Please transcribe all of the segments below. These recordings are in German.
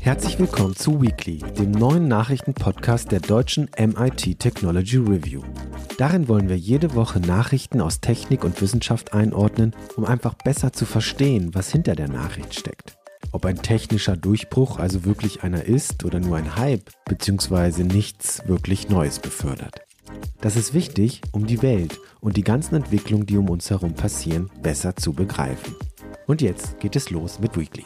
Herzlich willkommen zu Weekly, dem neuen Nachrichtenpodcast der deutschen MIT Technology Review. Darin wollen wir jede Woche Nachrichten aus Technik und Wissenschaft einordnen, um einfach besser zu verstehen, was hinter der Nachricht steckt. Ob ein technischer Durchbruch also wirklich einer ist oder nur ein Hype, beziehungsweise nichts wirklich Neues befördert. Das ist wichtig, um die Welt und die ganzen Entwicklungen, die um uns herum passieren, besser zu begreifen. Und jetzt geht es los mit Weekly.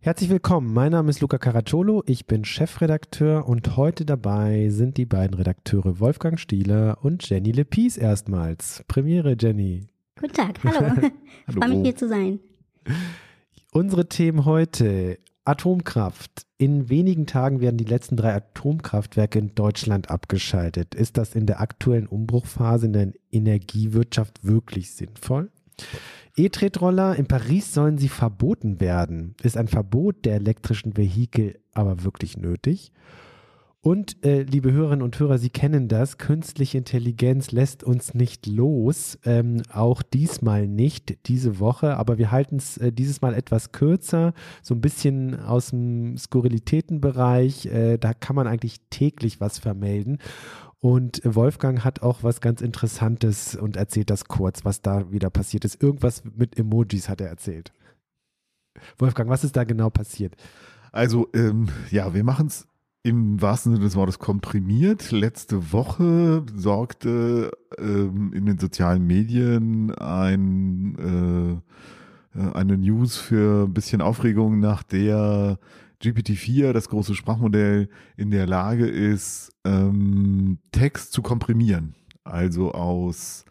Herzlich willkommen, mein Name ist Luca Caracciolo, ich bin Chefredakteur und heute dabei sind die beiden Redakteure Wolfgang Stieler und Jenny Lepis erstmals. Premiere, Jenny. Guten Tag, hallo. hallo. Freue mich hier zu sein. Unsere Themen heute Atomkraft. In wenigen Tagen werden die letzten drei Atomkraftwerke in Deutschland abgeschaltet. Ist das in der aktuellen Umbruchphase in der Energiewirtschaft wirklich sinnvoll? E-Tretroller in Paris sollen sie verboten werden. Ist ein Verbot der elektrischen Vehikel aber wirklich nötig? Und äh, liebe Hörerinnen und Hörer, Sie kennen das, künstliche Intelligenz lässt uns nicht los, ähm, auch diesmal nicht, diese Woche, aber wir halten es äh, dieses Mal etwas kürzer, so ein bisschen aus dem Skurrilitätenbereich, äh, da kann man eigentlich täglich was vermelden. Und Wolfgang hat auch was ganz Interessantes und erzählt das kurz, was da wieder passiert ist. Irgendwas mit Emojis hat er erzählt. Wolfgang, was ist da genau passiert? Also, ähm, ja, wir machen es im wahrsten Sinne des Wortes komprimiert. Letzte Woche sorgte ähm, in den sozialen Medien ein, äh, eine News für ein bisschen Aufregung, nach der GPT-4, das große Sprachmodell, in der Lage ist, ähm, Text zu komprimieren. Also aus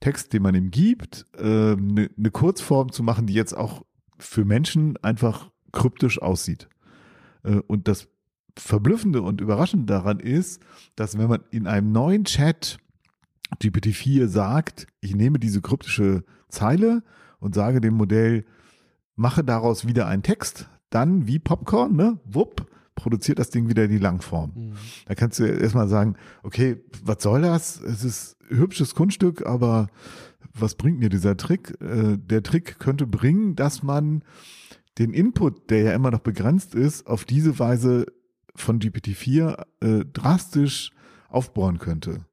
Text, den man ihm gibt, eine ähm, ne, ne Kurzform zu machen, die jetzt auch für Menschen einfach kryptisch aussieht. Äh, und das Verblüffende und Überraschende daran ist, dass wenn man in einem neuen Chat GPT-4 sagt, ich nehme diese kryptische Zeile und sage dem Modell, mache daraus wieder einen Text, dann wie Popcorn, ne, wupp, produziert das Ding wieder die Langform. Mhm. Da kannst du erstmal sagen, okay, was soll das? Es ist hübsches Kunststück, aber was bringt mir dieser Trick? Äh, der Trick könnte bringen, dass man den Input, der ja immer noch begrenzt ist, auf diese Weise von GPT-4 äh, drastisch aufbauen könnte.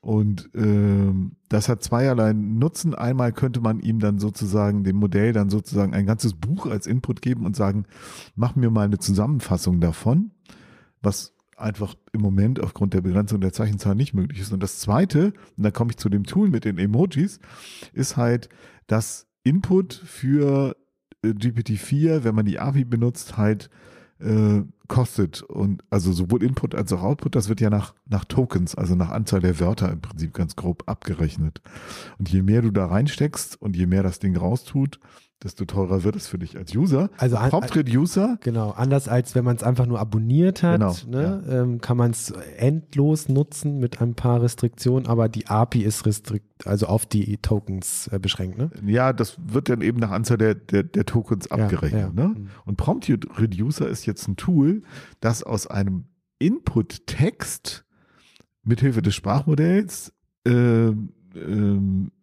Und äh, das hat zweierlei Nutzen. Einmal könnte man ihm dann sozusagen, dem Modell dann sozusagen ein ganzes Buch als Input geben und sagen, mach mir mal eine Zusammenfassung davon, was einfach im Moment aufgrund der Begrenzung der Zeichenzahl nicht möglich ist. Und das Zweite, und da komme ich zu dem Tool mit den Emojis, ist halt, dass Input für äh, GPT-4, wenn man die API benutzt, halt äh, kostet. Und also sowohl Input als auch Output, das wird ja nach, nach Tokens, also nach Anzahl der Wörter im Prinzip ganz grob abgerechnet. Und je mehr du da reinsteckst und je mehr das Ding raustut, desto teurer wird es für dich als User. Also Hauptred-User. Genau, anders als wenn man es einfach nur abonniert hat, genau, ne, ja. ähm, kann man es endlos nutzen mit ein paar Restriktionen, aber die API ist restrikt, also auf die Tokens äh, beschränkt. Ne? Ja, das wird dann eben nach Anzahl der, der, der Tokens abgerechnet. Ja, ja. Ne? Mhm. Und Prompt Reducer ist jetzt ein Tool, das aus einem Input-Text mithilfe des Sprachmodells, äh, äh,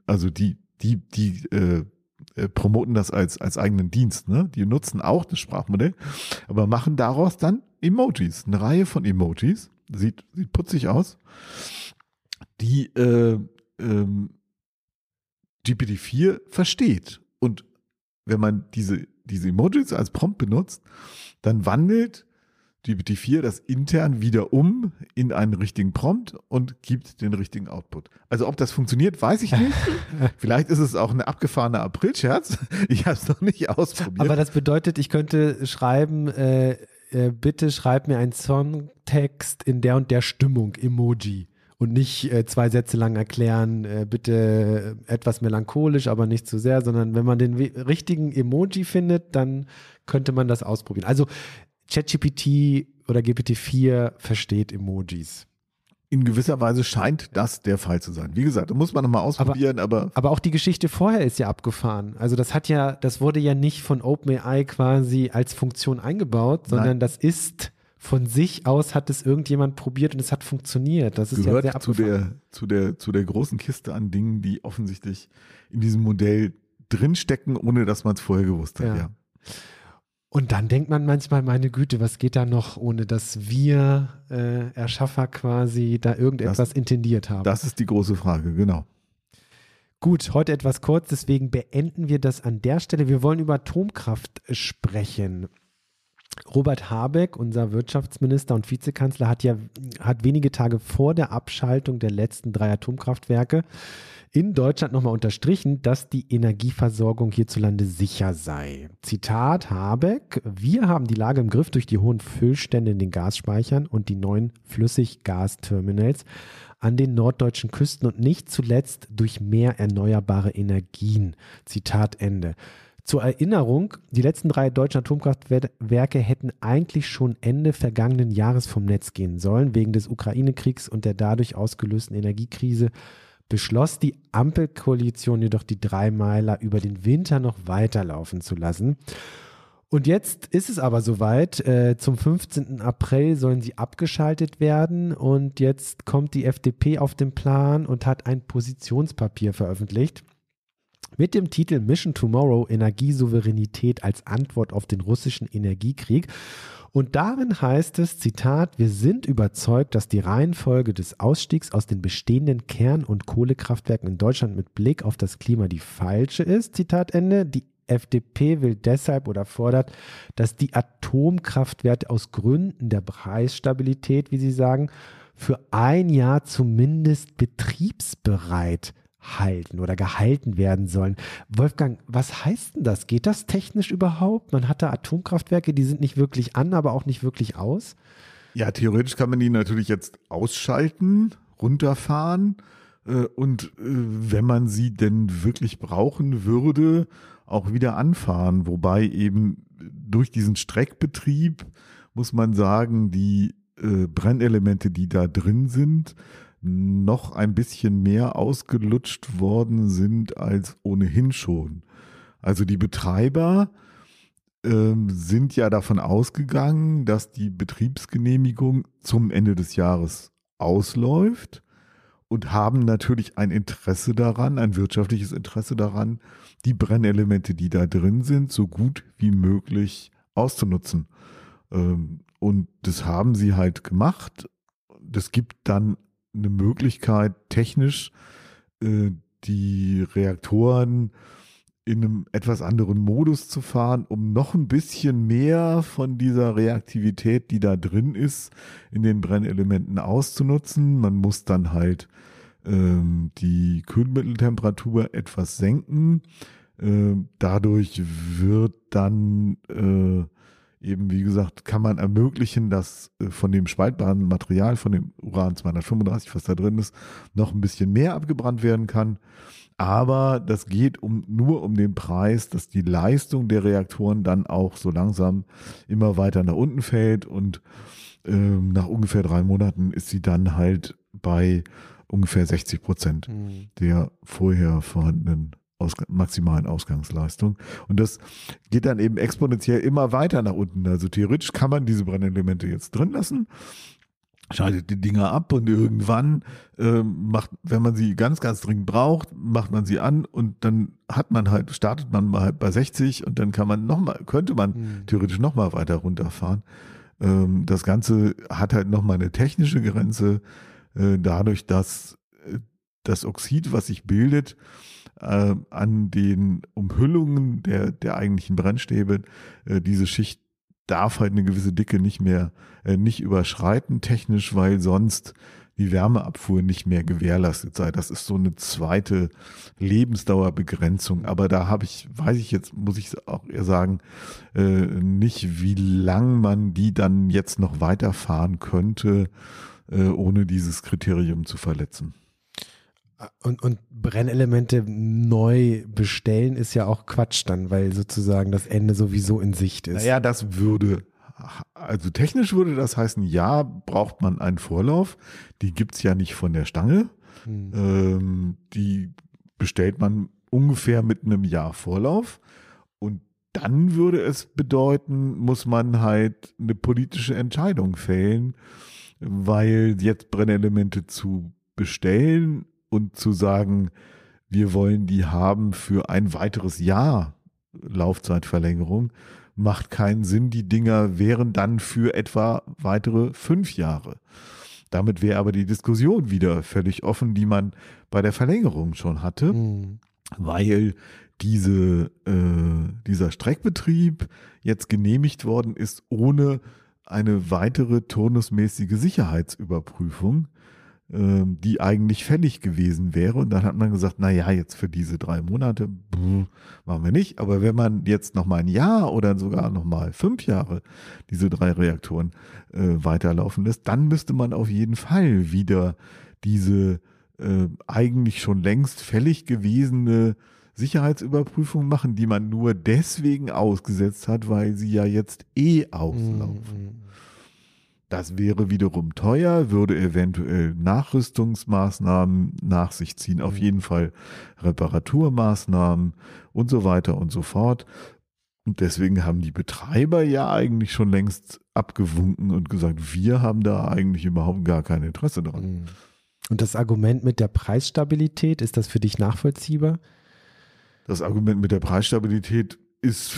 also die die die äh, äh, promoten das als, als eigenen Dienst. Ne? Die nutzen auch das Sprachmodell, aber machen daraus dann Emojis, eine Reihe von Emojis. Sieht, sieht putzig aus. Die äh, ähm, GPT-4 versteht. Und wenn man diese, diese Emojis als Prompt benutzt, dann wandelt GPT-4 das intern wieder um in einen richtigen Prompt und gibt den richtigen Output. Also ob das funktioniert, weiß ich nicht. Vielleicht ist es auch eine abgefahrene Aprilscherz. Ich habe es noch nicht ausprobiert. Aber das bedeutet, ich könnte schreiben, äh, äh, bitte schreib mir einen Songtext in der und der Stimmung, Emoji. Und nicht äh, zwei Sätze lang erklären, äh, bitte etwas melancholisch, aber nicht zu sehr, sondern wenn man den richtigen Emoji findet, dann könnte man das ausprobieren. Also ChatGPT oder GPT-4 versteht Emojis. In gewisser Weise scheint das der Fall zu sein. Wie gesagt, da muss man nochmal ausprobieren, aber, aber. Aber auch die Geschichte vorher ist ja abgefahren. Also das hat ja, das wurde ja nicht von OpenAI quasi als Funktion eingebaut, sondern Nein. das ist von sich aus hat es irgendjemand probiert und es hat funktioniert. Das ist Gehört ja sehr zu der, zu der, zu der großen Kiste an Dingen, die offensichtlich in diesem Modell drinstecken, ohne dass man es vorher gewusst hat, ja. ja. Und dann denkt man manchmal, meine Güte, was geht da noch, ohne dass wir äh, Erschaffer quasi da irgendetwas das, intendiert haben? Das ist die große Frage, genau. Gut, heute etwas kurz, deswegen beenden wir das an der Stelle. Wir wollen über Atomkraft sprechen. Robert Habeck, unser Wirtschaftsminister und Vizekanzler, hat ja hat wenige Tage vor der Abschaltung der letzten drei Atomkraftwerke in Deutschland nochmal unterstrichen, dass die Energieversorgung hierzulande sicher sei. Zitat Habeck, wir haben die Lage im Griff durch die hohen Füllstände in den Gasspeichern und die neuen Flüssiggasterminals an den norddeutschen Küsten und nicht zuletzt durch mehr erneuerbare Energien. Zitat Ende. Zur Erinnerung, die letzten drei deutschen Atomkraftwerke hätten eigentlich schon Ende vergangenen Jahres vom Netz gehen sollen, wegen des Ukraine-Kriegs und der dadurch ausgelösten Energiekrise beschloss die Ampelkoalition jedoch die Dreimeiler über den Winter noch weiterlaufen zu lassen. Und jetzt ist es aber soweit. Äh, zum 15. April sollen sie abgeschaltet werden. Und jetzt kommt die FDP auf den Plan und hat ein Positionspapier veröffentlicht mit dem Titel Mission Tomorrow Energiesouveränität als Antwort auf den russischen Energiekrieg. Und darin heißt es, Zitat, wir sind überzeugt, dass die Reihenfolge des Ausstiegs aus den bestehenden Kern- und Kohlekraftwerken in Deutschland mit Blick auf das Klima die falsche ist. Zitat Ende. Die FDP will deshalb oder fordert, dass die Atomkraftwerte aus Gründen der Preisstabilität, wie sie sagen, für ein Jahr zumindest betriebsbereit halten oder gehalten werden sollen. Wolfgang, was heißt denn das? Geht das technisch überhaupt? Man hat da Atomkraftwerke, die sind nicht wirklich an, aber auch nicht wirklich aus. Ja, theoretisch kann man die natürlich jetzt ausschalten, runterfahren äh, und äh, wenn man sie denn wirklich brauchen würde, auch wieder anfahren. Wobei eben durch diesen Streckbetrieb muss man sagen, die äh, Brennelemente, die da drin sind, noch ein bisschen mehr ausgelutscht worden sind als ohnehin schon. Also die Betreiber ähm, sind ja davon ausgegangen, dass die Betriebsgenehmigung zum Ende des Jahres ausläuft und haben natürlich ein Interesse daran, ein wirtschaftliches Interesse daran, die Brennelemente, die da drin sind, so gut wie möglich auszunutzen. Ähm, und das haben sie halt gemacht. Das gibt dann eine Möglichkeit, technisch äh, die Reaktoren in einem etwas anderen Modus zu fahren, um noch ein bisschen mehr von dieser Reaktivität, die da drin ist, in den Brennelementen auszunutzen. Man muss dann halt ähm, die Kühlmitteltemperatur etwas senken. Äh, dadurch wird dann äh, eben, wie gesagt, kann man ermöglichen, dass äh, von dem spaltbaren Material, von dem Uran 235, was da drin ist, noch ein bisschen mehr abgebrannt werden kann. Aber das geht um, nur um den Preis, dass die Leistung der Reaktoren dann auch so langsam immer weiter nach unten fällt und ähm, nach ungefähr drei Monaten ist sie dann halt bei ungefähr 60 Prozent mhm. der vorher vorhandenen aus, maximalen Ausgangsleistung. Und das geht dann eben exponentiell immer weiter nach unten. Also theoretisch kann man diese Brennelemente jetzt drin lassen, schaltet die Dinger ab und irgendwann äh, macht, wenn man sie ganz, ganz dringend braucht, macht man sie an und dann hat man halt, startet man mal halt bei 60 und dann kann man nochmal, könnte man mhm. theoretisch nochmal weiter runterfahren. Ähm, das Ganze hat halt nochmal eine technische Grenze, äh, dadurch, dass äh, das Oxid, was sich bildet, äh, an den Umhüllungen der, der eigentlichen Brennstäbe. Äh, diese Schicht darf halt eine gewisse Dicke nicht mehr, äh, nicht überschreiten technisch, weil sonst die Wärmeabfuhr nicht mehr gewährleistet sei. Das ist so eine zweite Lebensdauerbegrenzung. Aber da habe ich, weiß ich jetzt, muss ich auch eher sagen, äh, nicht, wie lang man die dann jetzt noch weiterfahren könnte, äh, ohne dieses Kriterium zu verletzen. Und, und Brennelemente neu bestellen ist ja auch Quatsch dann, weil sozusagen das Ende sowieso in Sicht ist. Naja, das würde, also technisch würde das heißen, ja, braucht man einen Vorlauf. Die gibt es ja nicht von der Stange. Hm. Ähm, die bestellt man ungefähr mit einem Jahr Vorlauf. Und dann würde es bedeuten, muss man halt eine politische Entscheidung fällen, weil jetzt Brennelemente zu bestellen und zu sagen, wir wollen die haben für ein weiteres Jahr Laufzeitverlängerung, macht keinen Sinn. Die Dinger wären dann für etwa weitere fünf Jahre. Damit wäre aber die Diskussion wieder völlig offen, die man bei der Verlängerung schon hatte, mhm. weil diese, äh, dieser Streckbetrieb jetzt genehmigt worden ist ohne eine weitere turnusmäßige Sicherheitsüberprüfung. Ähm, die eigentlich fällig gewesen wäre. Und dann hat man gesagt, na ja, jetzt für diese drei Monate pff, machen wir nicht. Aber wenn man jetzt noch mal ein Jahr oder sogar noch mal fünf Jahre diese drei Reaktoren äh, weiterlaufen lässt, dann müsste man auf jeden Fall wieder diese äh, eigentlich schon längst fällig gewesene Sicherheitsüberprüfung machen, die man nur deswegen ausgesetzt hat, weil sie ja jetzt eh auslaufen. Mhm. Das wäre wiederum teuer, würde eventuell Nachrüstungsmaßnahmen nach sich ziehen, auf mhm. jeden Fall Reparaturmaßnahmen und so weiter und so fort. Und deswegen haben die Betreiber ja eigentlich schon längst abgewunken und gesagt, wir haben da eigentlich überhaupt gar kein Interesse dran. Mhm. Und das Argument mit der Preisstabilität, ist das für dich nachvollziehbar? Das Argument mit der Preisstabilität ist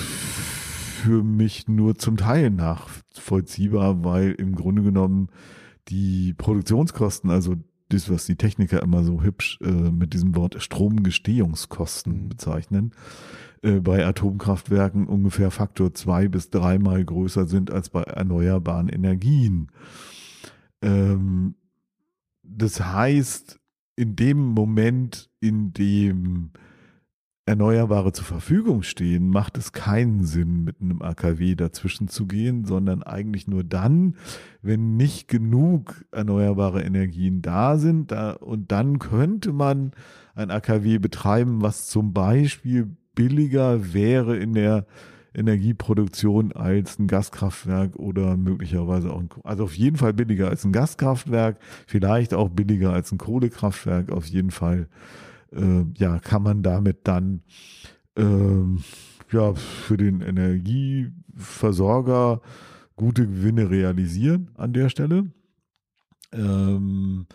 für mich nur zum Teil nachvollziehbar, weil im Grunde genommen die Produktionskosten, also das, was die Techniker immer so hübsch äh, mit diesem Wort Stromgestehungskosten mhm. bezeichnen, äh, bei Atomkraftwerken ungefähr Faktor zwei bis dreimal größer sind als bei erneuerbaren Energien. Ähm, das heißt, in dem Moment, in dem Erneuerbare zur Verfügung stehen, macht es keinen Sinn, mit einem AKW dazwischen zu gehen, sondern eigentlich nur dann, wenn nicht genug erneuerbare Energien da sind. Und dann könnte man ein AKW betreiben, was zum Beispiel billiger wäre in der Energieproduktion als ein Gaskraftwerk oder möglicherweise auch ein, also auf jeden Fall billiger als ein Gaskraftwerk, vielleicht auch billiger als ein Kohlekraftwerk, auf jeden Fall äh, ja, kann man damit dann ähm, ja, für den Energieversorger gute Gewinne realisieren an der Stelle. Ähm,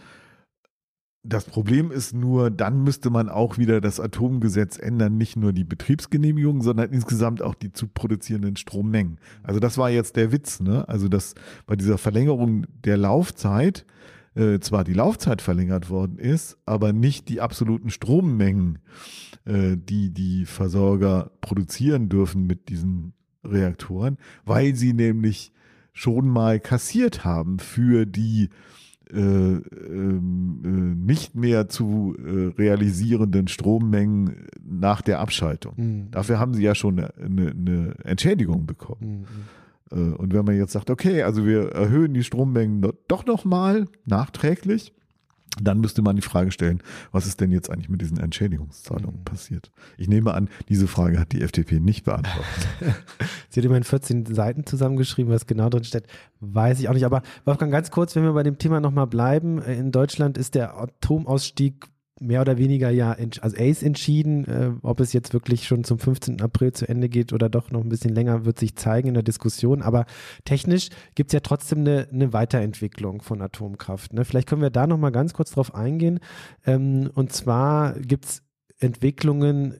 das Problem ist nur, dann müsste man auch wieder das Atomgesetz ändern, nicht nur die Betriebsgenehmigung, sondern insgesamt auch die zu produzierenden Strommengen. Also das war jetzt der Witz, ne? Also dass bei dieser Verlängerung der Laufzeit äh, zwar die Laufzeit verlängert worden ist, aber nicht die absoluten Strommengen, äh, die die Versorger produzieren dürfen mit diesen Reaktoren, weil sie nämlich schon mal kassiert haben für die äh, ähm, äh, nicht mehr zu äh, realisierenden Strommengen nach der Abschaltung. Mhm. Dafür haben sie ja schon eine, eine Entschädigung bekommen. Mhm. Äh, und wenn man jetzt sagt, okay, also wir erhöhen die Strommengen doch nochmal nachträglich, dann müsste man die Frage stellen, was ist denn jetzt eigentlich mit diesen Entschädigungszahlungen mhm. passiert? Ich nehme an, diese Frage hat die FDP nicht beantwortet. Sie hat immerhin 14 Seiten zusammengeschrieben, was genau drin steht, weiß ich auch nicht. Aber Wolfgang, ganz kurz, wenn wir bei dem Thema nochmal bleiben. In Deutschland ist der Atomausstieg mehr oder weniger ja, also Ace entschieden. Äh, ob es jetzt wirklich schon zum 15. April zu Ende geht oder doch noch ein bisschen länger, wird sich zeigen in der Diskussion. Aber technisch gibt es ja trotzdem eine, eine, Weiterentwicklung von Atomkraft. Ne? Vielleicht können wir da nochmal ganz kurz drauf eingehen. Ähm, und zwar gibt es Entwicklungen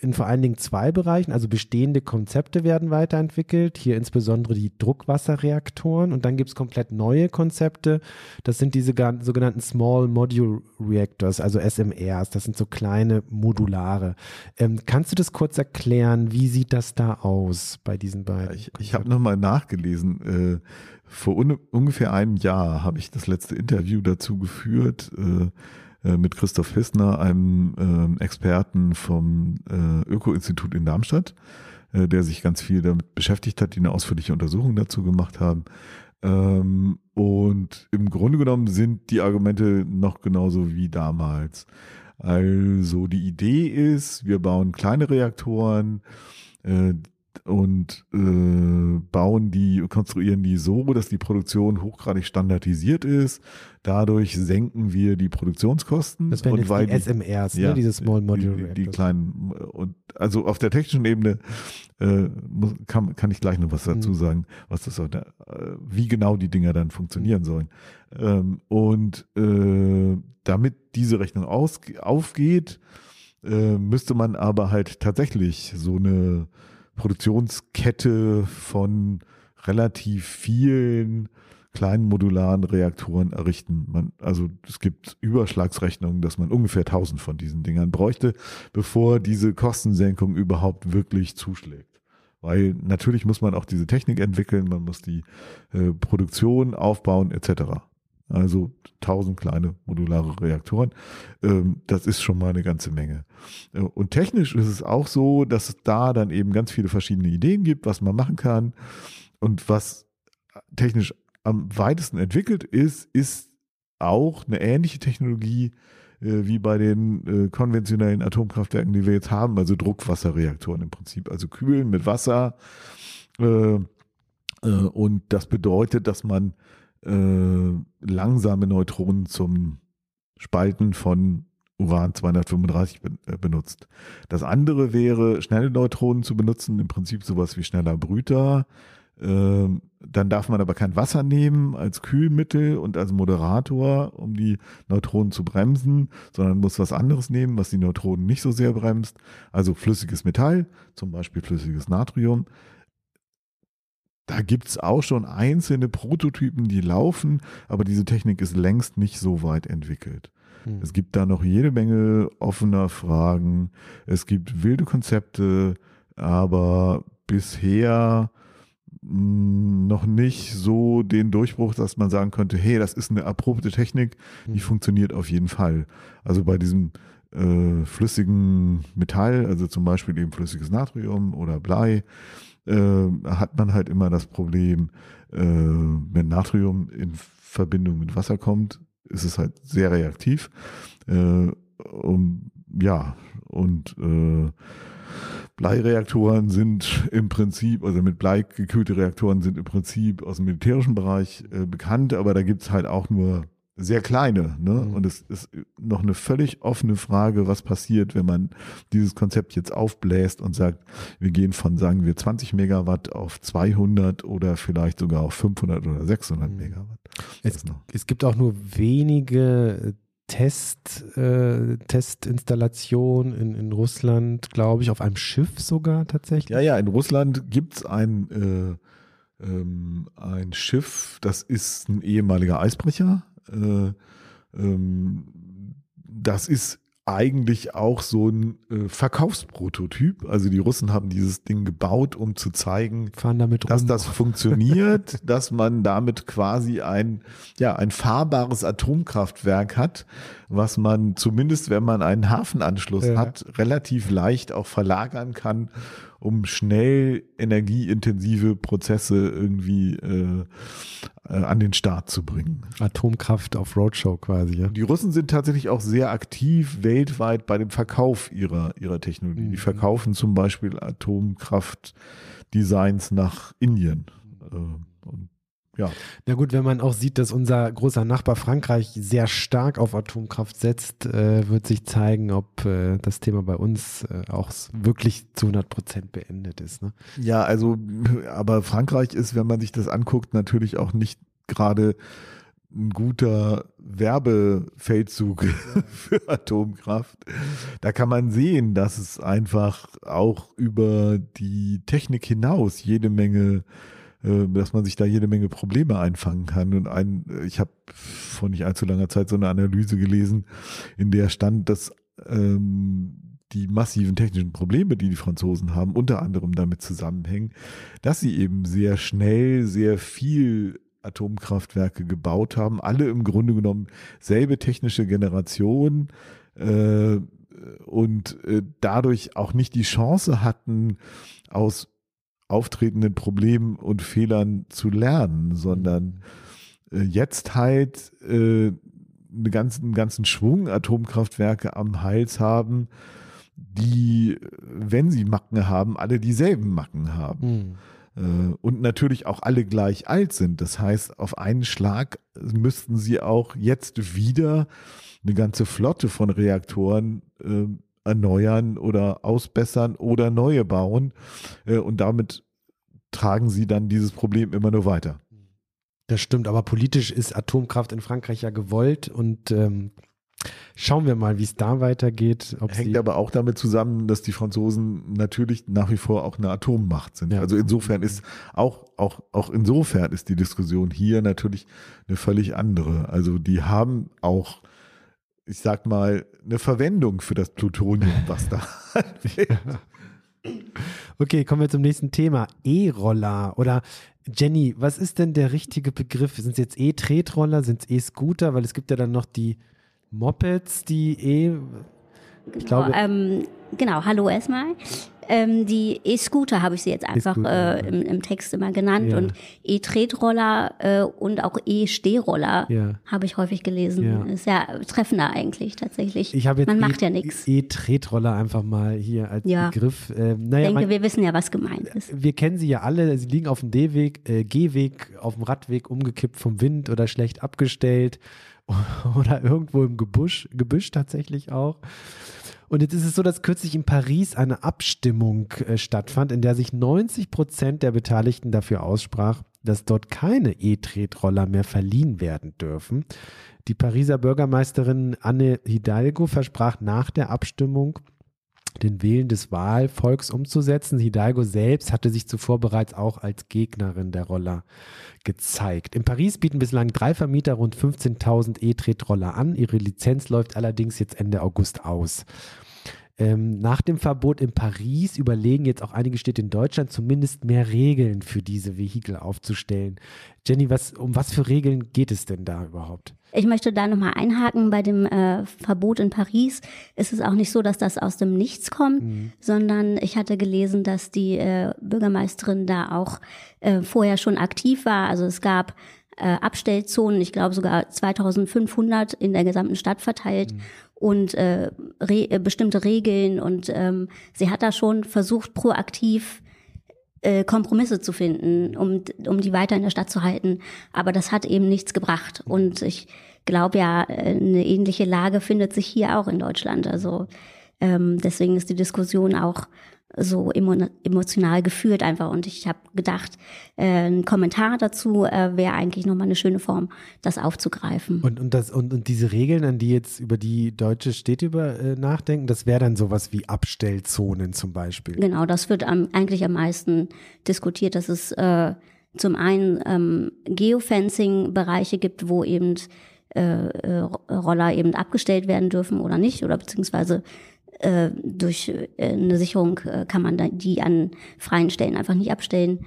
in vor allen Dingen zwei Bereichen. Also bestehende Konzepte werden weiterentwickelt, hier insbesondere die Druckwasserreaktoren und dann gibt es komplett neue Konzepte. Das sind diese sogenannten Small Module Reactors, also SMRs. Das sind so kleine Modulare. Ähm, kannst du das kurz erklären? Wie sieht das da aus bei diesen beiden? Ich, ich habe nochmal nachgelesen. Äh, vor un ungefähr einem Jahr habe ich das letzte Interview dazu geführt. Äh, mit Christoph Hissner, einem äh, Experten vom äh, Öko-Institut in Darmstadt, äh, der sich ganz viel damit beschäftigt hat, die eine ausführliche Untersuchung dazu gemacht haben. Ähm, und im Grunde genommen sind die Argumente noch genauso wie damals. Also die Idee ist, wir bauen kleine Reaktoren, äh, und äh, bauen die, konstruieren die so, dass die Produktion hochgradig standardisiert ist. Dadurch senken wir die Produktionskosten. Das wären und weil die SMRs, ne, ja, ne, diese Small Modular Reactors. Die, die kleinen und also auf der technischen Ebene äh, muss, kann, kann ich gleich noch was dazu mhm. sagen, was das äh, wie genau die Dinger dann funktionieren mhm. sollen. Ähm, und äh, damit diese Rechnung aus, aufgeht, äh, müsste man aber halt tatsächlich so eine Produktionskette von relativ vielen kleinen modularen Reaktoren errichten. Man, also es gibt Überschlagsrechnungen, dass man ungefähr 1000 von diesen Dingern bräuchte, bevor diese Kostensenkung überhaupt wirklich zuschlägt. Weil natürlich muss man auch diese Technik entwickeln, man muss die äh, Produktion aufbauen etc. Also 1000 kleine modulare Reaktoren. Ähm, das ist schon mal eine ganze Menge. Äh, und technisch ist es auch so, dass es da dann eben ganz viele verschiedene Ideen gibt, was man machen kann. Und was technisch am weitesten entwickelt ist, ist auch eine ähnliche Technologie äh, wie bei den äh, konventionellen Atomkraftwerken, die wir jetzt haben, also Druckwasserreaktoren im Prinzip, also kühlen mit Wasser. Und das bedeutet, dass man äh, langsame Neutronen zum Spalten von Uran 235 äh, benutzt. Das andere wäre, schnelle Neutronen zu benutzen, im Prinzip sowas wie schneller Brüter, ähm, dann darf man aber kein Wasser nehmen als Kühlmittel und als Moderator, um die Neutronen zu bremsen, sondern muss was anderes nehmen, was die Neutronen nicht so sehr bremst. Also flüssiges Metall, zum Beispiel flüssiges Natrium. Da gibt's auch schon einzelne Prototypen, die laufen, aber diese Technik ist längst nicht so weit entwickelt. Hm. Es gibt da noch jede Menge offener Fragen. Es gibt wilde Konzepte, aber bisher noch nicht so den Durchbruch, dass man sagen könnte, hey, das ist eine erprobte Technik, die mhm. funktioniert auf jeden Fall. Also bei diesem äh, flüssigen Metall, also zum Beispiel eben flüssiges Natrium oder Blei, hat man halt immer das Problem, äh, wenn Natrium in Verbindung mit Wasser kommt, ist es halt sehr reaktiv. Äh, um, ja, und äh, Bleireaktoren sind im Prinzip, also mit Blei gekühlte Reaktoren sind im Prinzip aus dem militärischen Bereich äh, bekannt, aber da gibt's halt auch nur sehr kleine. Ne? Mhm. Und es ist noch eine völlig offene Frage, was passiert, wenn man dieses Konzept jetzt aufbläst und sagt, wir gehen von, sagen wir, 20 Megawatt auf 200 oder vielleicht sogar auf 500 oder 600 mhm. Megawatt. Es, es, gibt auch nur wenige Test, äh, Testinstallation in, in Russland, glaube ich, auf einem Schiff sogar tatsächlich. Ja, ja, in Russland gibt es ein, äh, ähm, ein Schiff, das ist ein ehemaliger Eisbrecher. Äh, ähm, das ist eigentlich auch so ein äh, Verkaufsprototyp. Also die Russen haben dieses Ding gebaut, um zu zeigen, dass das funktioniert, dass man damit quasi ein, ja, ein fahrbares Atomkraftwerk hat, was man zumindest, wenn man einen Hafenanschluss ja. hat, relativ leicht auch verlagern kann um schnell energieintensive Prozesse irgendwie äh, äh, an den Start zu bringen. Atomkraft auf Roadshow quasi. Ja? Die Russen sind tatsächlich auch sehr aktiv weltweit bei dem Verkauf ihrer, ihrer Technologie. Mhm. Die verkaufen zum Beispiel Atomkraftdesigns nach Indien. Äh, und ja. Na gut, wenn man auch sieht, dass unser großer Nachbar Frankreich sehr stark auf Atomkraft setzt, äh, wird sich zeigen, ob äh, das Thema bei uns äh, auch wirklich zu 100 Prozent beendet ist. Ne? Ja, also, aber Frankreich ist, wenn man sich das anguckt, natürlich auch nicht gerade ein guter Werbefeldzug für Atomkraft. Da kann man sehen, dass es einfach auch über die Technik hinaus jede Menge äh, dass man sich da jede Menge Probleme einfangen kann. Und ein, ich habe vor nicht allzu langer Zeit so eine Analyse gelesen, in der stand, dass ähm, die massiven technischen Probleme, die die Franzosen haben, unter anderem damit zusammenhängen, dass sie eben sehr schnell, sehr viel Atomkraftwerke gebaut haben, alle im Grunde genommen selbe technische Generation äh, und äh, dadurch auch nicht die Chance hatten, aus auftretenden Problemen und Fehlern zu lernen, sondern äh, jetzt halt äh, eine ganzen, einen ganzen Schwung Atomkraftwerke am Hals haben, die, wenn sie Macken haben, alle dieselben Macken haben. Mhm. und natürlich auch alle gleich alt sind. Das heißt, auf einen Schlag müssten sie auch jetzt wieder eine ganze Flotte von Reaktoren äh, erneuern oder ausbessern oder neue bauen. Äh, und damit tragen sie dann dieses Problem immer nur weiter. Das stimmt, aber politisch ist Atomkraft in Frankreich ja gewollt und ähm, Schauen wir mal, wie es da weitergeht. Hängt aber auch damit zusammen, dass die Franzosen natürlich nach wie vor auch eine Atommacht sind. Ja. Also insofern ist auch, auch, auch insofern ist die Diskussion hier natürlich eine völlig andere. Also die haben auch, ich sag mal, eine Verwendung für das Plutonium, was da Okay, kommen wir zum nächsten Thema. E-Roller oder Jenny, was ist denn der richtige Begriff? Sind es jetzt E-Tretroller, sind es E-Scooter? Weil es gibt ja dann noch die Mopeds, die E. Ich genau, glaube, ähm, genau, hallo erstmal. Ähm, die E-Scooter habe ich sie jetzt einfach äh, im, im, Text immer genannt ja. und E-Tretroller äh, und auch E-Stehroller ja. habe ich häufig gelesen. Ja. Ist ja treffender eigentlich tatsächlich. Ich jetzt man e macht ja nichts. E-Tretroller einfach mal hier als Begriff. Äh, naja, ich denke, man, wir wissen ja, was gemeint ist. Wir kennen sie ja alle. Sie liegen auf dem D-Weg, äh, Gehweg, auf dem Radweg umgekippt vom Wind oder schlecht abgestellt oder irgendwo im Gebüsch, Gebüsch tatsächlich auch. Und jetzt ist es so, dass kürzlich in Paris eine Abstimmung äh, stattfand, in der sich 90 Prozent der Beteiligten dafür aussprach, dass dort keine E-Tretroller mehr verliehen werden dürfen. Die Pariser Bürgermeisterin Anne Hidalgo versprach nach der Abstimmung, den Willen des Wahlvolks umzusetzen. Hidalgo selbst hatte sich zuvor bereits auch als Gegnerin der Roller gezeigt. In Paris bieten bislang drei Vermieter rund 15.000 E-Tretroller an. Ihre Lizenz läuft allerdings jetzt Ende August aus. Ähm, nach dem Verbot in Paris überlegen jetzt auch einige Städte in Deutschland zumindest mehr Regeln für diese Vehikel aufzustellen. Jenny, was, um was für Regeln geht es denn da überhaupt? Ich möchte da nochmal einhaken. Bei dem äh, Verbot in Paris ist es auch nicht so, dass das aus dem Nichts kommt, mhm. sondern ich hatte gelesen, dass die äh, Bürgermeisterin da auch äh, vorher schon aktiv war. Also es gab äh, Abstellzonen, ich glaube sogar 2500 in der gesamten Stadt verteilt. Mhm und äh, re äh, bestimmte Regeln und ähm, sie hat da schon versucht, proaktiv äh, Kompromisse zu finden, um, um die weiter in der Stadt zu halten. Aber das hat eben nichts gebracht. Und ich glaube ja, eine ähnliche Lage findet sich hier auch in Deutschland. Also ähm, deswegen ist die Diskussion auch so emotional geführt einfach. Und ich habe gedacht, äh, ein Kommentar dazu äh, wäre eigentlich nochmal eine schöne Form, das aufzugreifen. Und, und, das, und, und diese Regeln, an die jetzt über die deutsche Städte über, äh, nachdenken, das wäre dann sowas wie Abstellzonen zum Beispiel. Genau, das wird am, eigentlich am meisten diskutiert, dass es äh, zum einen ähm, Geofencing-Bereiche gibt, wo eben äh, äh, Roller eben abgestellt werden dürfen oder nicht, oder beziehungsweise äh, durch äh, eine Sicherung äh, kann man die an freien Stellen einfach nicht abstellen.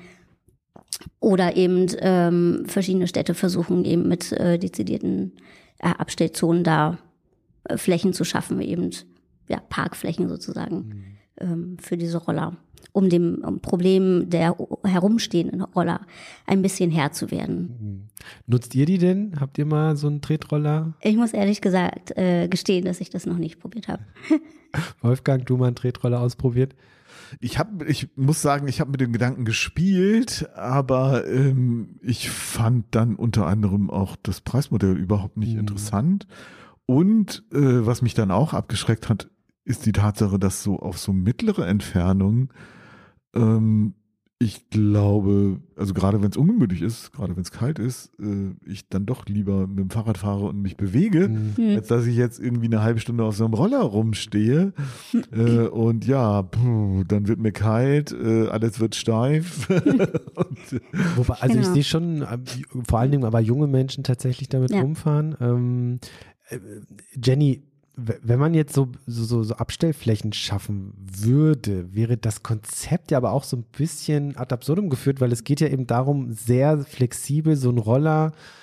Oder eben ähm, verschiedene Städte versuchen eben mit äh, dezidierten äh, Abstellzonen da äh, Flächen zu schaffen, eben ja, Parkflächen sozusagen mhm. ähm, für diese Roller, um dem um Problem der herumstehenden Roller ein bisschen Herr zu werden. Mhm. Nutzt ihr die denn? Habt ihr mal so einen Tretroller? Ich muss ehrlich gesagt äh, gestehen, dass ich das noch nicht probiert habe. Wolfgang, du mal einen Tretroller ausprobiert? Ich habe, ich muss sagen, ich habe mit dem Gedanken gespielt, aber ähm, ich fand dann unter anderem auch das Preismodell überhaupt nicht mhm. interessant. Und äh, was mich dann auch abgeschreckt hat, ist die Tatsache, dass so auf so mittlere Entfernungen ähm, ich glaube, also gerade wenn es ungemütlich ist, gerade wenn es kalt ist, äh, ich dann doch lieber mit dem Fahrrad fahre und mich bewege, mhm. als dass ich jetzt irgendwie eine halbe Stunde auf so einem Roller rumstehe. äh, und ja, puh, dann wird mir kalt, äh, alles wird steif. Wobei, also genau. ich sehe schon, äh, vor allen Dingen aber junge Menschen tatsächlich damit ja. rumfahren. Ähm, äh, Jenny, wenn man jetzt so, so, so Abstellflächen schaffen würde, wäre das Konzept ja aber auch so ein bisschen ad absurdum geführt, weil es geht ja eben darum, sehr flexibel so einen Roller äh,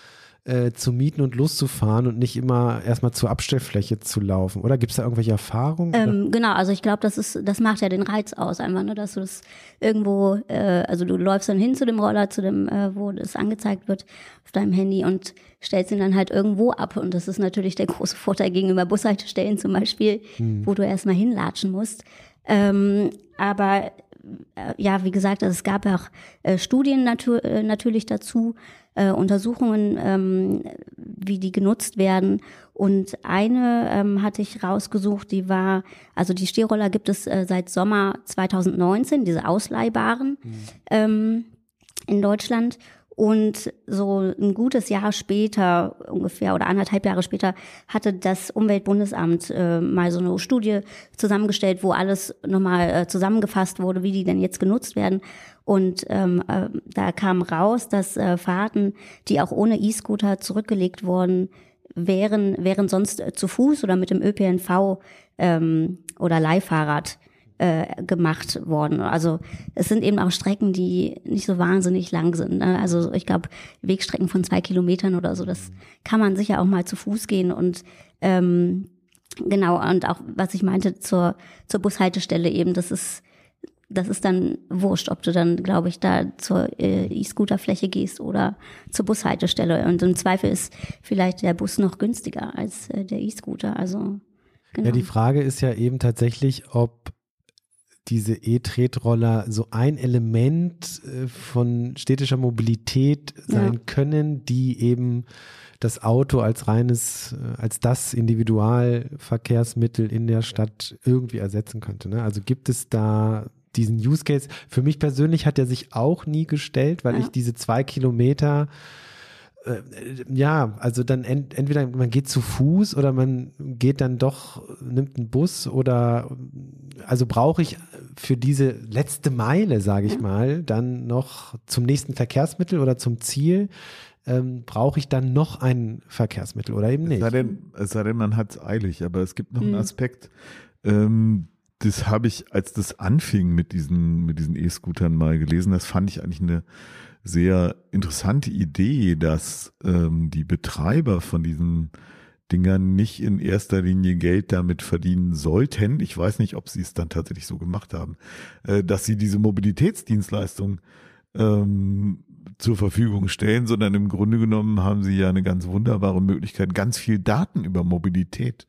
zu mieten und loszufahren und nicht immer erstmal zur Abstellfläche zu laufen. Oder gibt es da irgendwelche Erfahrungen? Ähm, genau, also ich glaube, das ist, das macht ja den Reiz aus, einfach, ne, dass du das irgendwo, äh, also du läufst dann hin zu dem Roller, zu dem, äh, wo das angezeigt wird auf deinem Handy und stellst ihn dann halt irgendwo ab. Und das ist natürlich der große Vorteil gegenüber Bushaltestellen zum Beispiel, hm. wo du erstmal hinlatschen musst. Ähm, aber äh, ja, wie gesagt, also es gab auch äh, Studien natu äh, natürlich dazu, äh, Untersuchungen, ähm, wie die genutzt werden. Und eine ähm, hatte ich rausgesucht, die war, also die Stehroller gibt es äh, seit Sommer 2019, diese ausleihbaren mhm. ähm, in Deutschland. Und so ein gutes Jahr später, ungefähr oder anderthalb Jahre später, hatte das Umweltbundesamt äh, mal so eine Studie zusammengestellt, wo alles nochmal äh, zusammengefasst wurde, wie die denn jetzt genutzt werden. Und ähm, äh, da kam raus, dass äh, Fahrten, die auch ohne E-Scooter zurückgelegt wurden, wären, wären sonst zu Fuß oder mit dem ÖPNV ähm, oder Leihfahrrad äh, gemacht worden. Also es sind eben auch Strecken, die nicht so wahnsinnig lang sind. Ne? Also ich glaube, Wegstrecken von zwei Kilometern oder so, das kann man sicher auch mal zu Fuß gehen und ähm, genau, und auch was ich meinte zur, zur Bushaltestelle eben, das ist das ist dann wurscht, ob du dann, glaube ich, da zur äh, E-Scooter-Fläche gehst oder zur Bushaltestelle. Und im Zweifel ist vielleicht der Bus noch günstiger als äh, der E-Scooter. Also genau. Ja, die Frage ist ja eben tatsächlich, ob diese E-Tretroller so ein Element äh, von städtischer Mobilität sein ja. können, die eben das Auto als reines, äh, als das Individualverkehrsmittel in der Stadt irgendwie ersetzen könnte. Ne? Also gibt es da diesen Use Case? Für mich persönlich hat er sich auch nie gestellt, weil ja. ich diese zwei Kilometer äh, ja, also dann ent, entweder man geht zu Fuß oder man geht dann doch, nimmt einen Bus oder also brauche ich für diese letzte Meile, sage ich mal, dann noch zum nächsten Verkehrsmittel oder zum Ziel, ähm, brauche ich dann noch ein Verkehrsmittel oder eben nicht. Es sei denn, es sei denn man hat es eilig, aber es gibt noch mhm. einen Aspekt, ähm, das habe ich, als das anfing mit diesen, mit diesen E-Scootern mal gelesen, das fand ich eigentlich eine sehr interessante Idee, dass ähm, die Betreiber von diesen Dingern nicht in erster Linie Geld damit verdienen sollten. Ich weiß nicht, ob sie es dann tatsächlich so gemacht haben, äh, dass sie diese Mobilitätsdienstleistung ähm, zur Verfügung stellen, sondern im Grunde genommen haben sie ja eine ganz wunderbare Möglichkeit, ganz viel Daten über Mobilität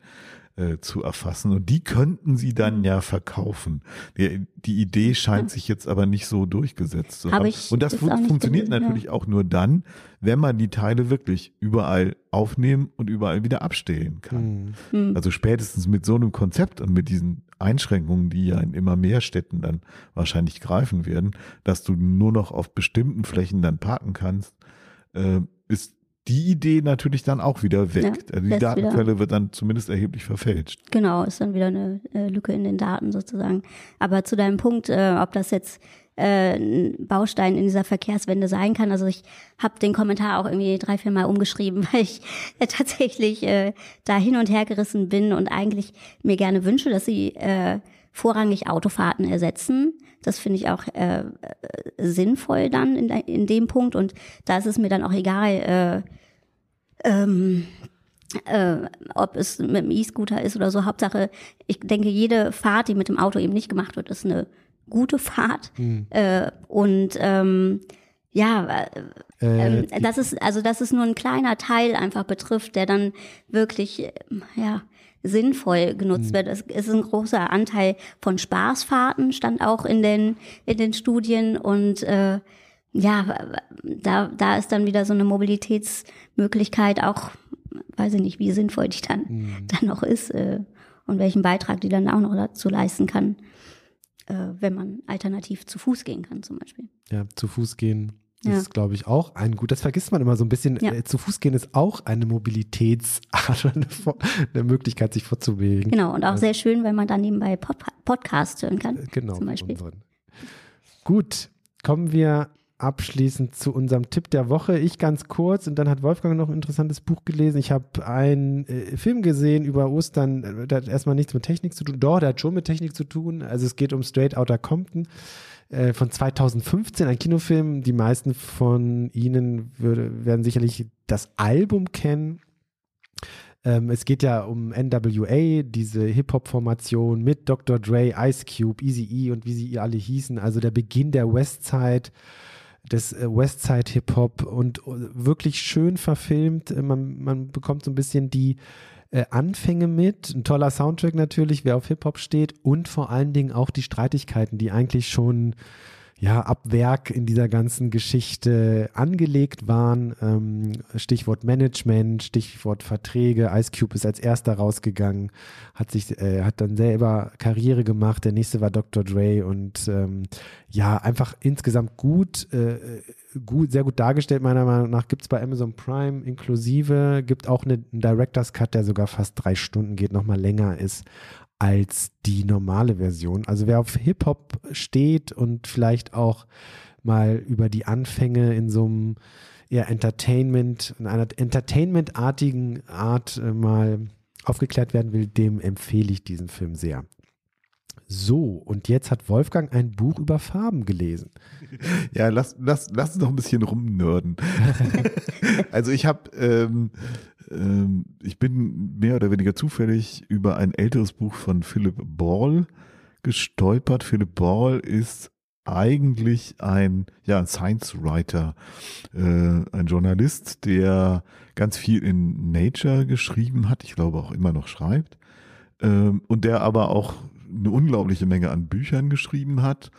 äh, zu erfassen. Und die könnten sie dann ja verkaufen. Die, die Idee scheint sich jetzt aber nicht so durchgesetzt zu haben. Ich, Und das fun funktioniert gewesen, natürlich ja. auch nur dann, wenn man die Teile wirklich überall aufnehmen und überall wieder abstellen kann. Mhm. Also spätestens mit so einem Konzept und mit diesen Einschränkungen, die ja in immer mehr Städten dann wahrscheinlich greifen werden, dass du nur noch auf bestimmten Flächen dann parken kannst, äh, ist die Idee natürlich dann auch wieder weg. Ja, also die Datenquelle wieder. wird dann zumindest erheblich verfälscht. Genau, ist dann wieder eine äh, Lücke in den Daten sozusagen. Aber zu deinem Punkt, äh, ob das jetzt äh, ein Baustein in dieser Verkehrswende sein kann. Also ich habe den Kommentar auch irgendwie drei, vier Mal umgeschrieben, weil ich äh, tatsächlich äh, da hin und her gerissen bin und eigentlich mir gerne wünsche, dass sie vorrangig Autofahrten ersetzen. Das finde ich auch äh, sinnvoll dann in, in dem Punkt. Und da ist es mir dann auch egal, äh, ähm, äh, ob es mit dem E-Scooter ist oder so. Hauptsache, ich denke, jede Fahrt, die mit dem Auto eben nicht gemacht wird, ist eine gute Fahrt. Mhm. Äh, und ähm, ja, äh, äh, ähm, das ist also dass es nur ein kleiner Teil einfach betrifft, der dann wirklich äh, ja sinnvoll genutzt mhm. wird. Es ist ein großer Anteil von Spaßfahrten, stand auch in den, in den Studien und äh, ja, da, da ist dann wieder so eine Mobilitätsmöglichkeit auch, weiß ich nicht, wie sinnvoll die dann, mhm. dann noch ist äh, und welchen Beitrag die dann auch noch dazu leisten kann, äh, wenn man alternativ zu Fuß gehen kann zum Beispiel. Ja, zu Fuß gehen das ja. ist, glaube ich, auch ein gut. Das vergisst man immer so ein bisschen. Ja. Äh, zu Fuß gehen ist auch eine Mobilitätsart, eine, eine Möglichkeit, sich vorzubewegen. Genau, und auch also, sehr schön, wenn man dann nebenbei Pod Podcast hören kann. Äh, genau. Zum Beispiel. Gut, kommen wir abschließend zu unserem Tipp der Woche. Ich ganz kurz und dann hat Wolfgang noch ein interessantes Buch gelesen. Ich habe einen äh, Film gesehen über Ostern, äh, der hat erstmal nichts mit Technik zu tun. Doch, der hat schon mit Technik zu tun. Also es geht um Straight Outta Compton. Äh, von 2015, ein Kinofilm. Die meisten von Ihnen würde, werden sicherlich das Album kennen. Ähm, es geht ja um NWA, diese Hip-Hop-Formation mit Dr. Dre, Ice Cube, Easy E und wie sie alle hießen. Also der Beginn der Westside des äh, Westside Hip-Hop und äh, wirklich schön verfilmt. Man, man bekommt so ein bisschen die äh, Anfänge mit, ein toller Soundtrack natürlich, wer auf Hip-Hop steht und vor allen Dingen auch die Streitigkeiten, die eigentlich schon ja, ab Werk in dieser ganzen Geschichte angelegt waren. Ähm, Stichwort Management, Stichwort Verträge. Ice Cube ist als erster rausgegangen, hat sich, äh, hat dann selber Karriere gemacht. Der nächste war Dr. Dre und ähm, ja, einfach insgesamt gut, äh, gut, sehr gut dargestellt, meiner Meinung nach. Gibt es bei Amazon Prime inklusive, gibt auch eine, einen Director's Cut, der sogar fast drei Stunden geht, nochmal länger ist als die normale Version. Also wer auf Hip-Hop steht und vielleicht auch mal über die Anfänge in so einem eher Entertainment, in einer Entertainment-artigen Art äh, mal aufgeklärt werden will, dem empfehle ich diesen Film sehr. So, und jetzt hat Wolfgang ein Buch über Farben gelesen. Ja, lass, lass, lass uns noch ein bisschen rumnörden. also ich habe ähm, ähm, ich bin mehr oder weniger zufällig über ein älteres Buch von Philip Ball gestolpert. Philip Ball ist eigentlich ein, ja, ein Science Writer, äh, ein Journalist, der ganz viel in Nature geschrieben hat, ich glaube auch immer noch schreibt, ähm, und der aber auch eine unglaubliche Menge an Büchern geschrieben hat.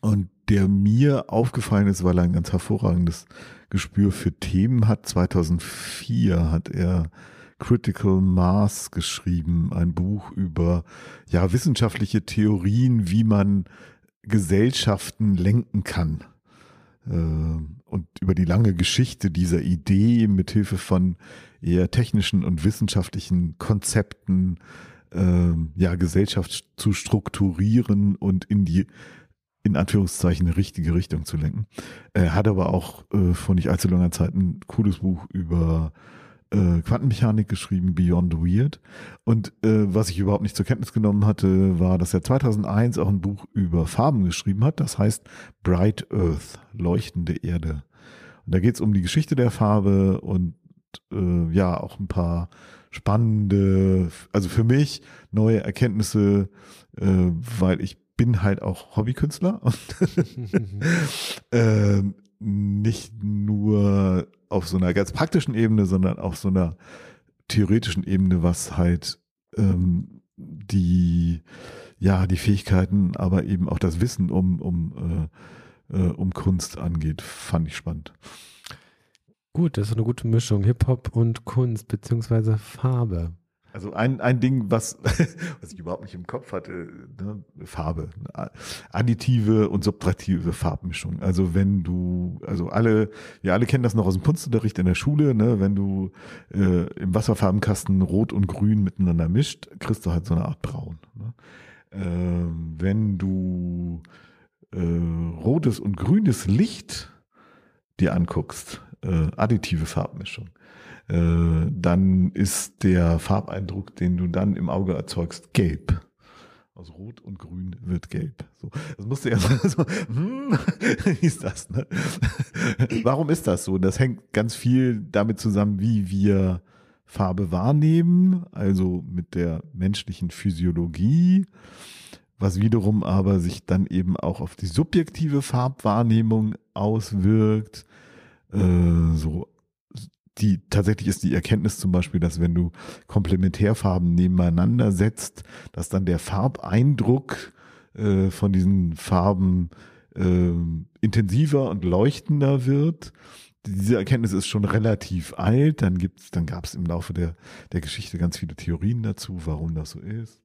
Und der mir aufgefallen ist, weil er ein ganz hervorragendes Gespür für Themen hat. 2004 hat er Critical Mass geschrieben, ein Buch über ja wissenschaftliche Theorien, wie man Gesellschaften lenken kann. Äh, und über die lange Geschichte dieser Idee mit Hilfe von eher technischen und wissenschaftlichen Konzepten äh, ja Gesellschaft zu strukturieren und in die in Anführungszeichen richtige Richtung zu lenken. Er hat aber auch äh, vor nicht allzu langer Zeit ein cooles Buch über äh, Quantenmechanik geschrieben, Beyond Weird. Und äh, was ich überhaupt nicht zur Kenntnis genommen hatte, war, dass er 2001 auch ein Buch über Farben geschrieben hat. Das heißt Bright Earth, leuchtende Erde. Und da geht es um die Geschichte der Farbe und äh, ja, auch ein paar spannende, also für mich neue Erkenntnisse, äh, weil ich bin halt auch Hobbykünstler und äh, nicht nur auf so einer ganz praktischen Ebene, sondern auf so einer theoretischen Ebene, was halt ähm, die ja die Fähigkeiten, aber eben auch das Wissen um um äh, äh, um Kunst angeht, fand ich spannend. Gut, das ist eine gute Mischung Hip Hop und Kunst beziehungsweise Farbe. Also ein, ein Ding, was, was ich überhaupt nicht im Kopf hatte, ne, Farbe, additive und subtraktive Farbmischung. Also wenn du, also alle, wir alle kennen das noch aus dem Kunstunterricht in der Schule, ne, wenn du äh, im Wasserfarbenkasten Rot und Grün miteinander mischt, kriegst du halt so eine Art Braun. Ne? Äh, wenn du äh, rotes und grünes Licht dir anguckst, äh, additive Farbmischung äh, dann ist der Farbeindruck, den du dann im Auge erzeugst, gelb. Aus Rot und Grün wird gelb. So, das musst du erstmal so, hm, wie ist das, ne? Warum ist das so? Das hängt ganz viel damit zusammen, wie wir Farbe wahrnehmen, also mit der menschlichen Physiologie, was wiederum aber sich dann eben auch auf die subjektive Farbwahrnehmung auswirkt. Äh, so die tatsächlich ist die Erkenntnis zum Beispiel, dass wenn du Komplementärfarben nebeneinander setzt, dass dann der Farbeindruck äh, von diesen Farben äh, intensiver und leuchtender wird. Diese Erkenntnis ist schon relativ alt. Dann gibt's, dann gab es im Laufe der, der Geschichte ganz viele Theorien dazu, warum das so ist.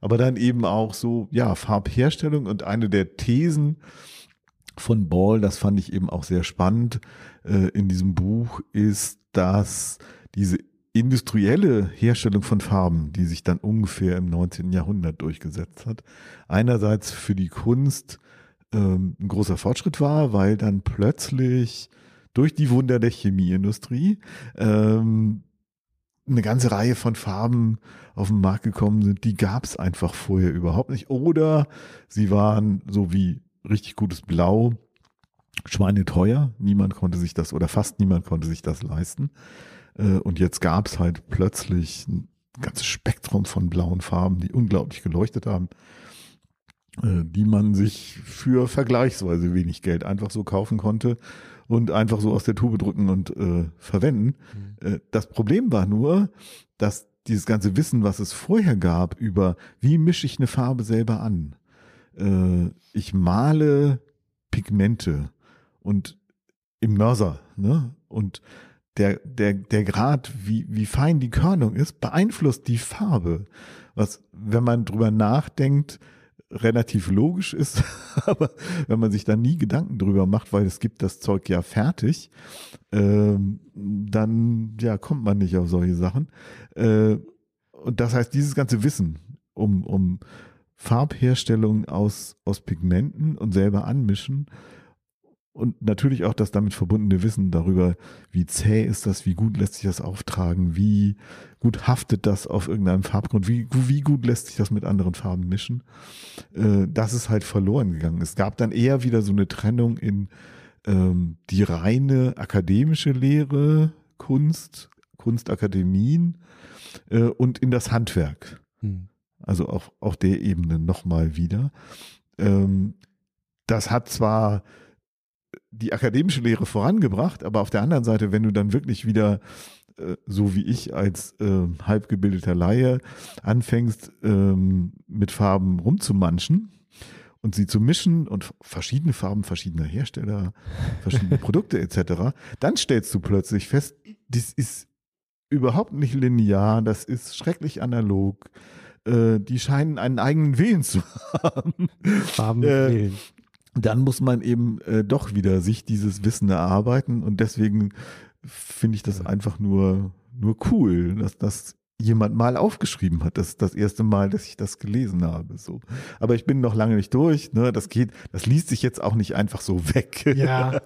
Aber dann eben auch so, ja, Farbherstellung und eine der Thesen, von Ball, das fand ich eben auch sehr spannend äh, in diesem Buch, ist, dass diese industrielle Herstellung von Farben, die sich dann ungefähr im 19. Jahrhundert durchgesetzt hat, einerseits für die Kunst ähm, ein großer Fortschritt war, weil dann plötzlich durch die Wunder der Chemieindustrie ähm, eine ganze Reihe von Farben auf den Markt gekommen sind, die gab es einfach vorher überhaupt nicht. Oder sie waren so wie richtig gutes Blau, schweineteuer. Niemand konnte sich das oder fast niemand konnte sich das leisten. Äh, und jetzt gab es halt plötzlich ein ganzes Spektrum von blauen Farben, die unglaublich geleuchtet haben, äh, die man sich für vergleichsweise wenig Geld einfach so kaufen konnte und einfach so aus der Tube drücken und äh, verwenden. Mhm. Äh, das Problem war nur, dass dieses ganze Wissen, was es vorher gab über, wie mische ich eine Farbe selber an, äh, ich male Pigmente und im Mörser, ne? Und der, der, der Grad, wie, wie fein die Körnung ist, beeinflusst die Farbe. Was, wenn man drüber nachdenkt, relativ logisch ist, aber wenn man sich da nie Gedanken drüber macht, weil es gibt das Zeug ja fertig, ähm, dann ja kommt man nicht auf solche Sachen. Äh, und das heißt, dieses ganze Wissen um, um Farbherstellung aus, aus Pigmenten und selber anmischen und natürlich auch das damit verbundene Wissen darüber, wie zäh ist das, wie gut lässt sich das auftragen, wie gut haftet das auf irgendeinem Farbgrund, wie, wie gut lässt sich das mit anderen Farben mischen. Äh, das ist halt verloren gegangen. Es gab dann eher wieder so eine Trennung in ähm, die reine akademische Lehre, Kunst, Kunstakademien äh, und in das Handwerk. Hm. Also auf, auf der Ebene nochmal wieder. Ähm, das hat zwar die akademische Lehre vorangebracht, aber auf der anderen Seite, wenn du dann wirklich wieder äh, so wie ich als äh, halbgebildeter Laie anfängst, ähm, mit Farben rumzumanschen und sie zu mischen und verschiedene Farben verschiedener Hersteller, verschiedene Produkte etc., dann stellst du plötzlich fest, das ist überhaupt nicht linear, das ist schrecklich analog. Äh, die scheinen einen eigenen Willen zu haben. Farben äh, dann muss man eben äh, doch wieder sich dieses Wissen erarbeiten und deswegen finde ich das einfach nur, nur cool, dass das jemand mal aufgeschrieben hat. Das ist das erste Mal, dass ich das gelesen habe. So. Aber ich bin noch lange nicht durch. Ne? Das geht, das liest sich jetzt auch nicht einfach so weg. Ja,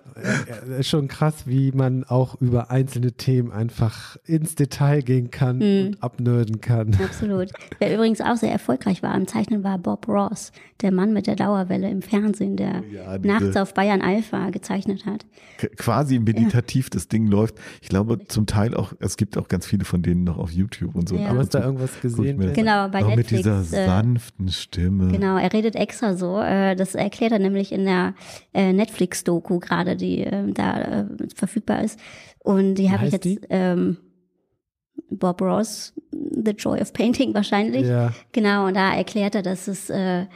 ist schon krass, wie man auch über einzelne Themen einfach ins Detail gehen kann mhm. und abnörden kann. Absolut. Wer übrigens auch sehr erfolgreich war am Zeichnen, war Bob Ross, der Mann mit der Dauerwelle im Fernsehen, der oh ja, nachts auf Bayern Alpha gezeichnet hat. Quasi meditativ ja. das Ding läuft. Ich glaube zum Teil auch, es gibt auch ganz viele von denen noch auf YouTube und so. Ja. Du hast da irgendwas gesehen? Genau, bei Netflix. Mit dieser äh, sanften Stimme. Genau, er redet extra so. Äh, das erklärt er nämlich in der äh, Netflix-Doku gerade, die ähm, da verfügbar ist. Und die habe ich jetzt ähm, Bob Ross, The Joy of Painting wahrscheinlich. Ja. Genau, und da erklärt er, dass es äh,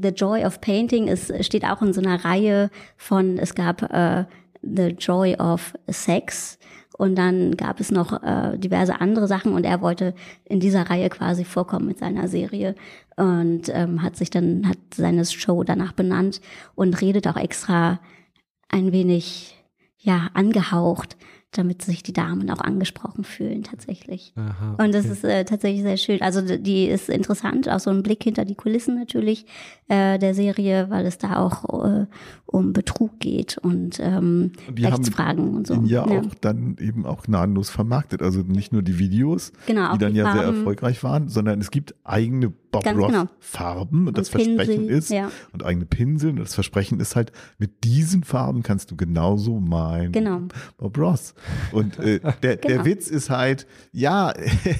The Joy of Painting ist, steht auch in so einer Reihe von, es gab äh, The Joy of Sex, und dann gab es noch äh, diverse andere Sachen und er wollte in dieser Reihe quasi vorkommen mit seiner Serie und ähm, hat sich dann, hat seine Show danach benannt und redet auch extra ein wenig, ja, angehaucht damit sich die Damen auch angesprochen fühlen tatsächlich. Aha, okay. Und das ist äh, tatsächlich sehr schön. Also die ist interessant, auch so ein Blick hinter die Kulissen natürlich äh, der Serie, weil es da auch äh, um Betrug geht und ähm, die Rechtsfragen und so. Ja, ja, auch dann eben auch gnadenlos vermarktet. Also nicht nur die Videos, genau, die dann die ja Farben. sehr erfolgreich waren, sondern es gibt eigene Bob Ganz Ross genau. Farben und, und das Pinsel, Versprechen ist ja. und eigene Pinsel und das Versprechen ist halt mit diesen Farben kannst du genauso malen. Genau. Bob Ross. Und äh, der, genau. der Witz ist halt, ja,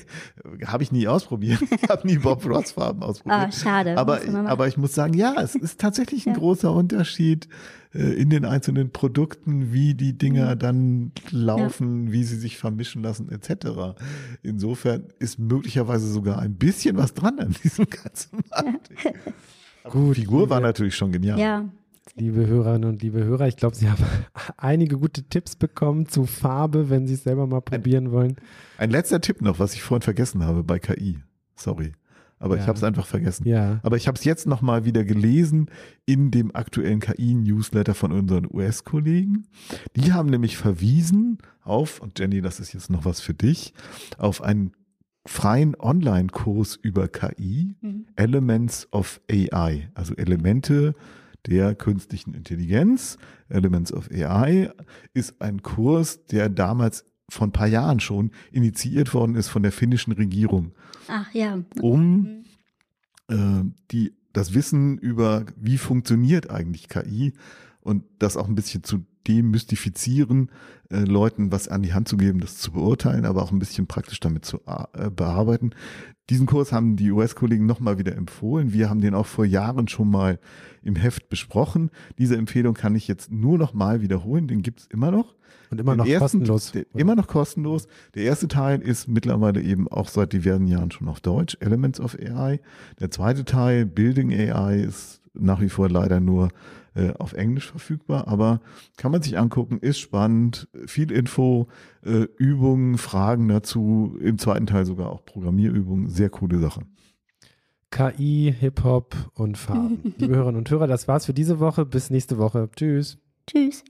habe ich nie ausprobiert. Ich habe nie Bob Ross Farben ausprobiert. Ah, schade. Aber, aber ich muss sagen, ja, es ist tatsächlich ein ja. großer Unterschied äh, in den einzelnen Produkten, wie die Dinger mhm. dann laufen, ja. wie sie sich vermischen lassen, etc. Insofern ist möglicherweise sogar ein bisschen was dran an diesem ganzen Markt. Gut, die Figur war natürlich schon genial. Ja. Liebe Hörerinnen und liebe Hörer, ich glaube, Sie haben einige gute Tipps bekommen zu Farbe, wenn Sie es selber mal probieren ein, wollen. Ein letzter Tipp noch, was ich vorhin vergessen habe bei KI. Sorry aber ja. ich habe es einfach vergessen. Ja. Aber ich habe es jetzt nochmal wieder gelesen in dem aktuellen KI-Newsletter von unseren US-Kollegen. Die haben nämlich verwiesen auf, und Jenny, das ist jetzt noch was für dich, auf einen freien Online-Kurs über KI, mhm. Elements of AI, also Elemente der künstlichen Intelligenz. Elements of AI ist ein Kurs, der damals vor ein paar Jahren schon initiiert worden ist von der finnischen Regierung. Ach ja. Um mhm. äh, die, das Wissen über, wie funktioniert eigentlich KI und das auch ein bisschen zu demystifizieren, äh, Leuten was an die Hand zu geben, das zu beurteilen, aber auch ein bisschen praktisch damit zu äh, bearbeiten. Diesen Kurs haben die US-Kollegen nochmal wieder empfohlen. Wir haben den auch vor Jahren schon mal im Heft besprochen. Diese Empfehlung kann ich jetzt nur noch mal wiederholen. Den gibt's immer noch. Und immer noch ersten, kostenlos. Der, immer noch kostenlos. Der erste Teil ist mittlerweile eben auch seit diversen Jahren schon auf Deutsch, Elements of AI. Der zweite Teil, Building AI, ist nach wie vor leider nur äh, auf Englisch verfügbar, aber kann man sich angucken, ist spannend, viel Info, äh, Übungen, Fragen dazu, im zweiten Teil sogar auch Programmierübungen, sehr coole Sache. KI, Hip-Hop und Farben. Liebe Hörerinnen und Hörer, das war's für diese Woche. Bis nächste Woche. Tschüss. Tschüss.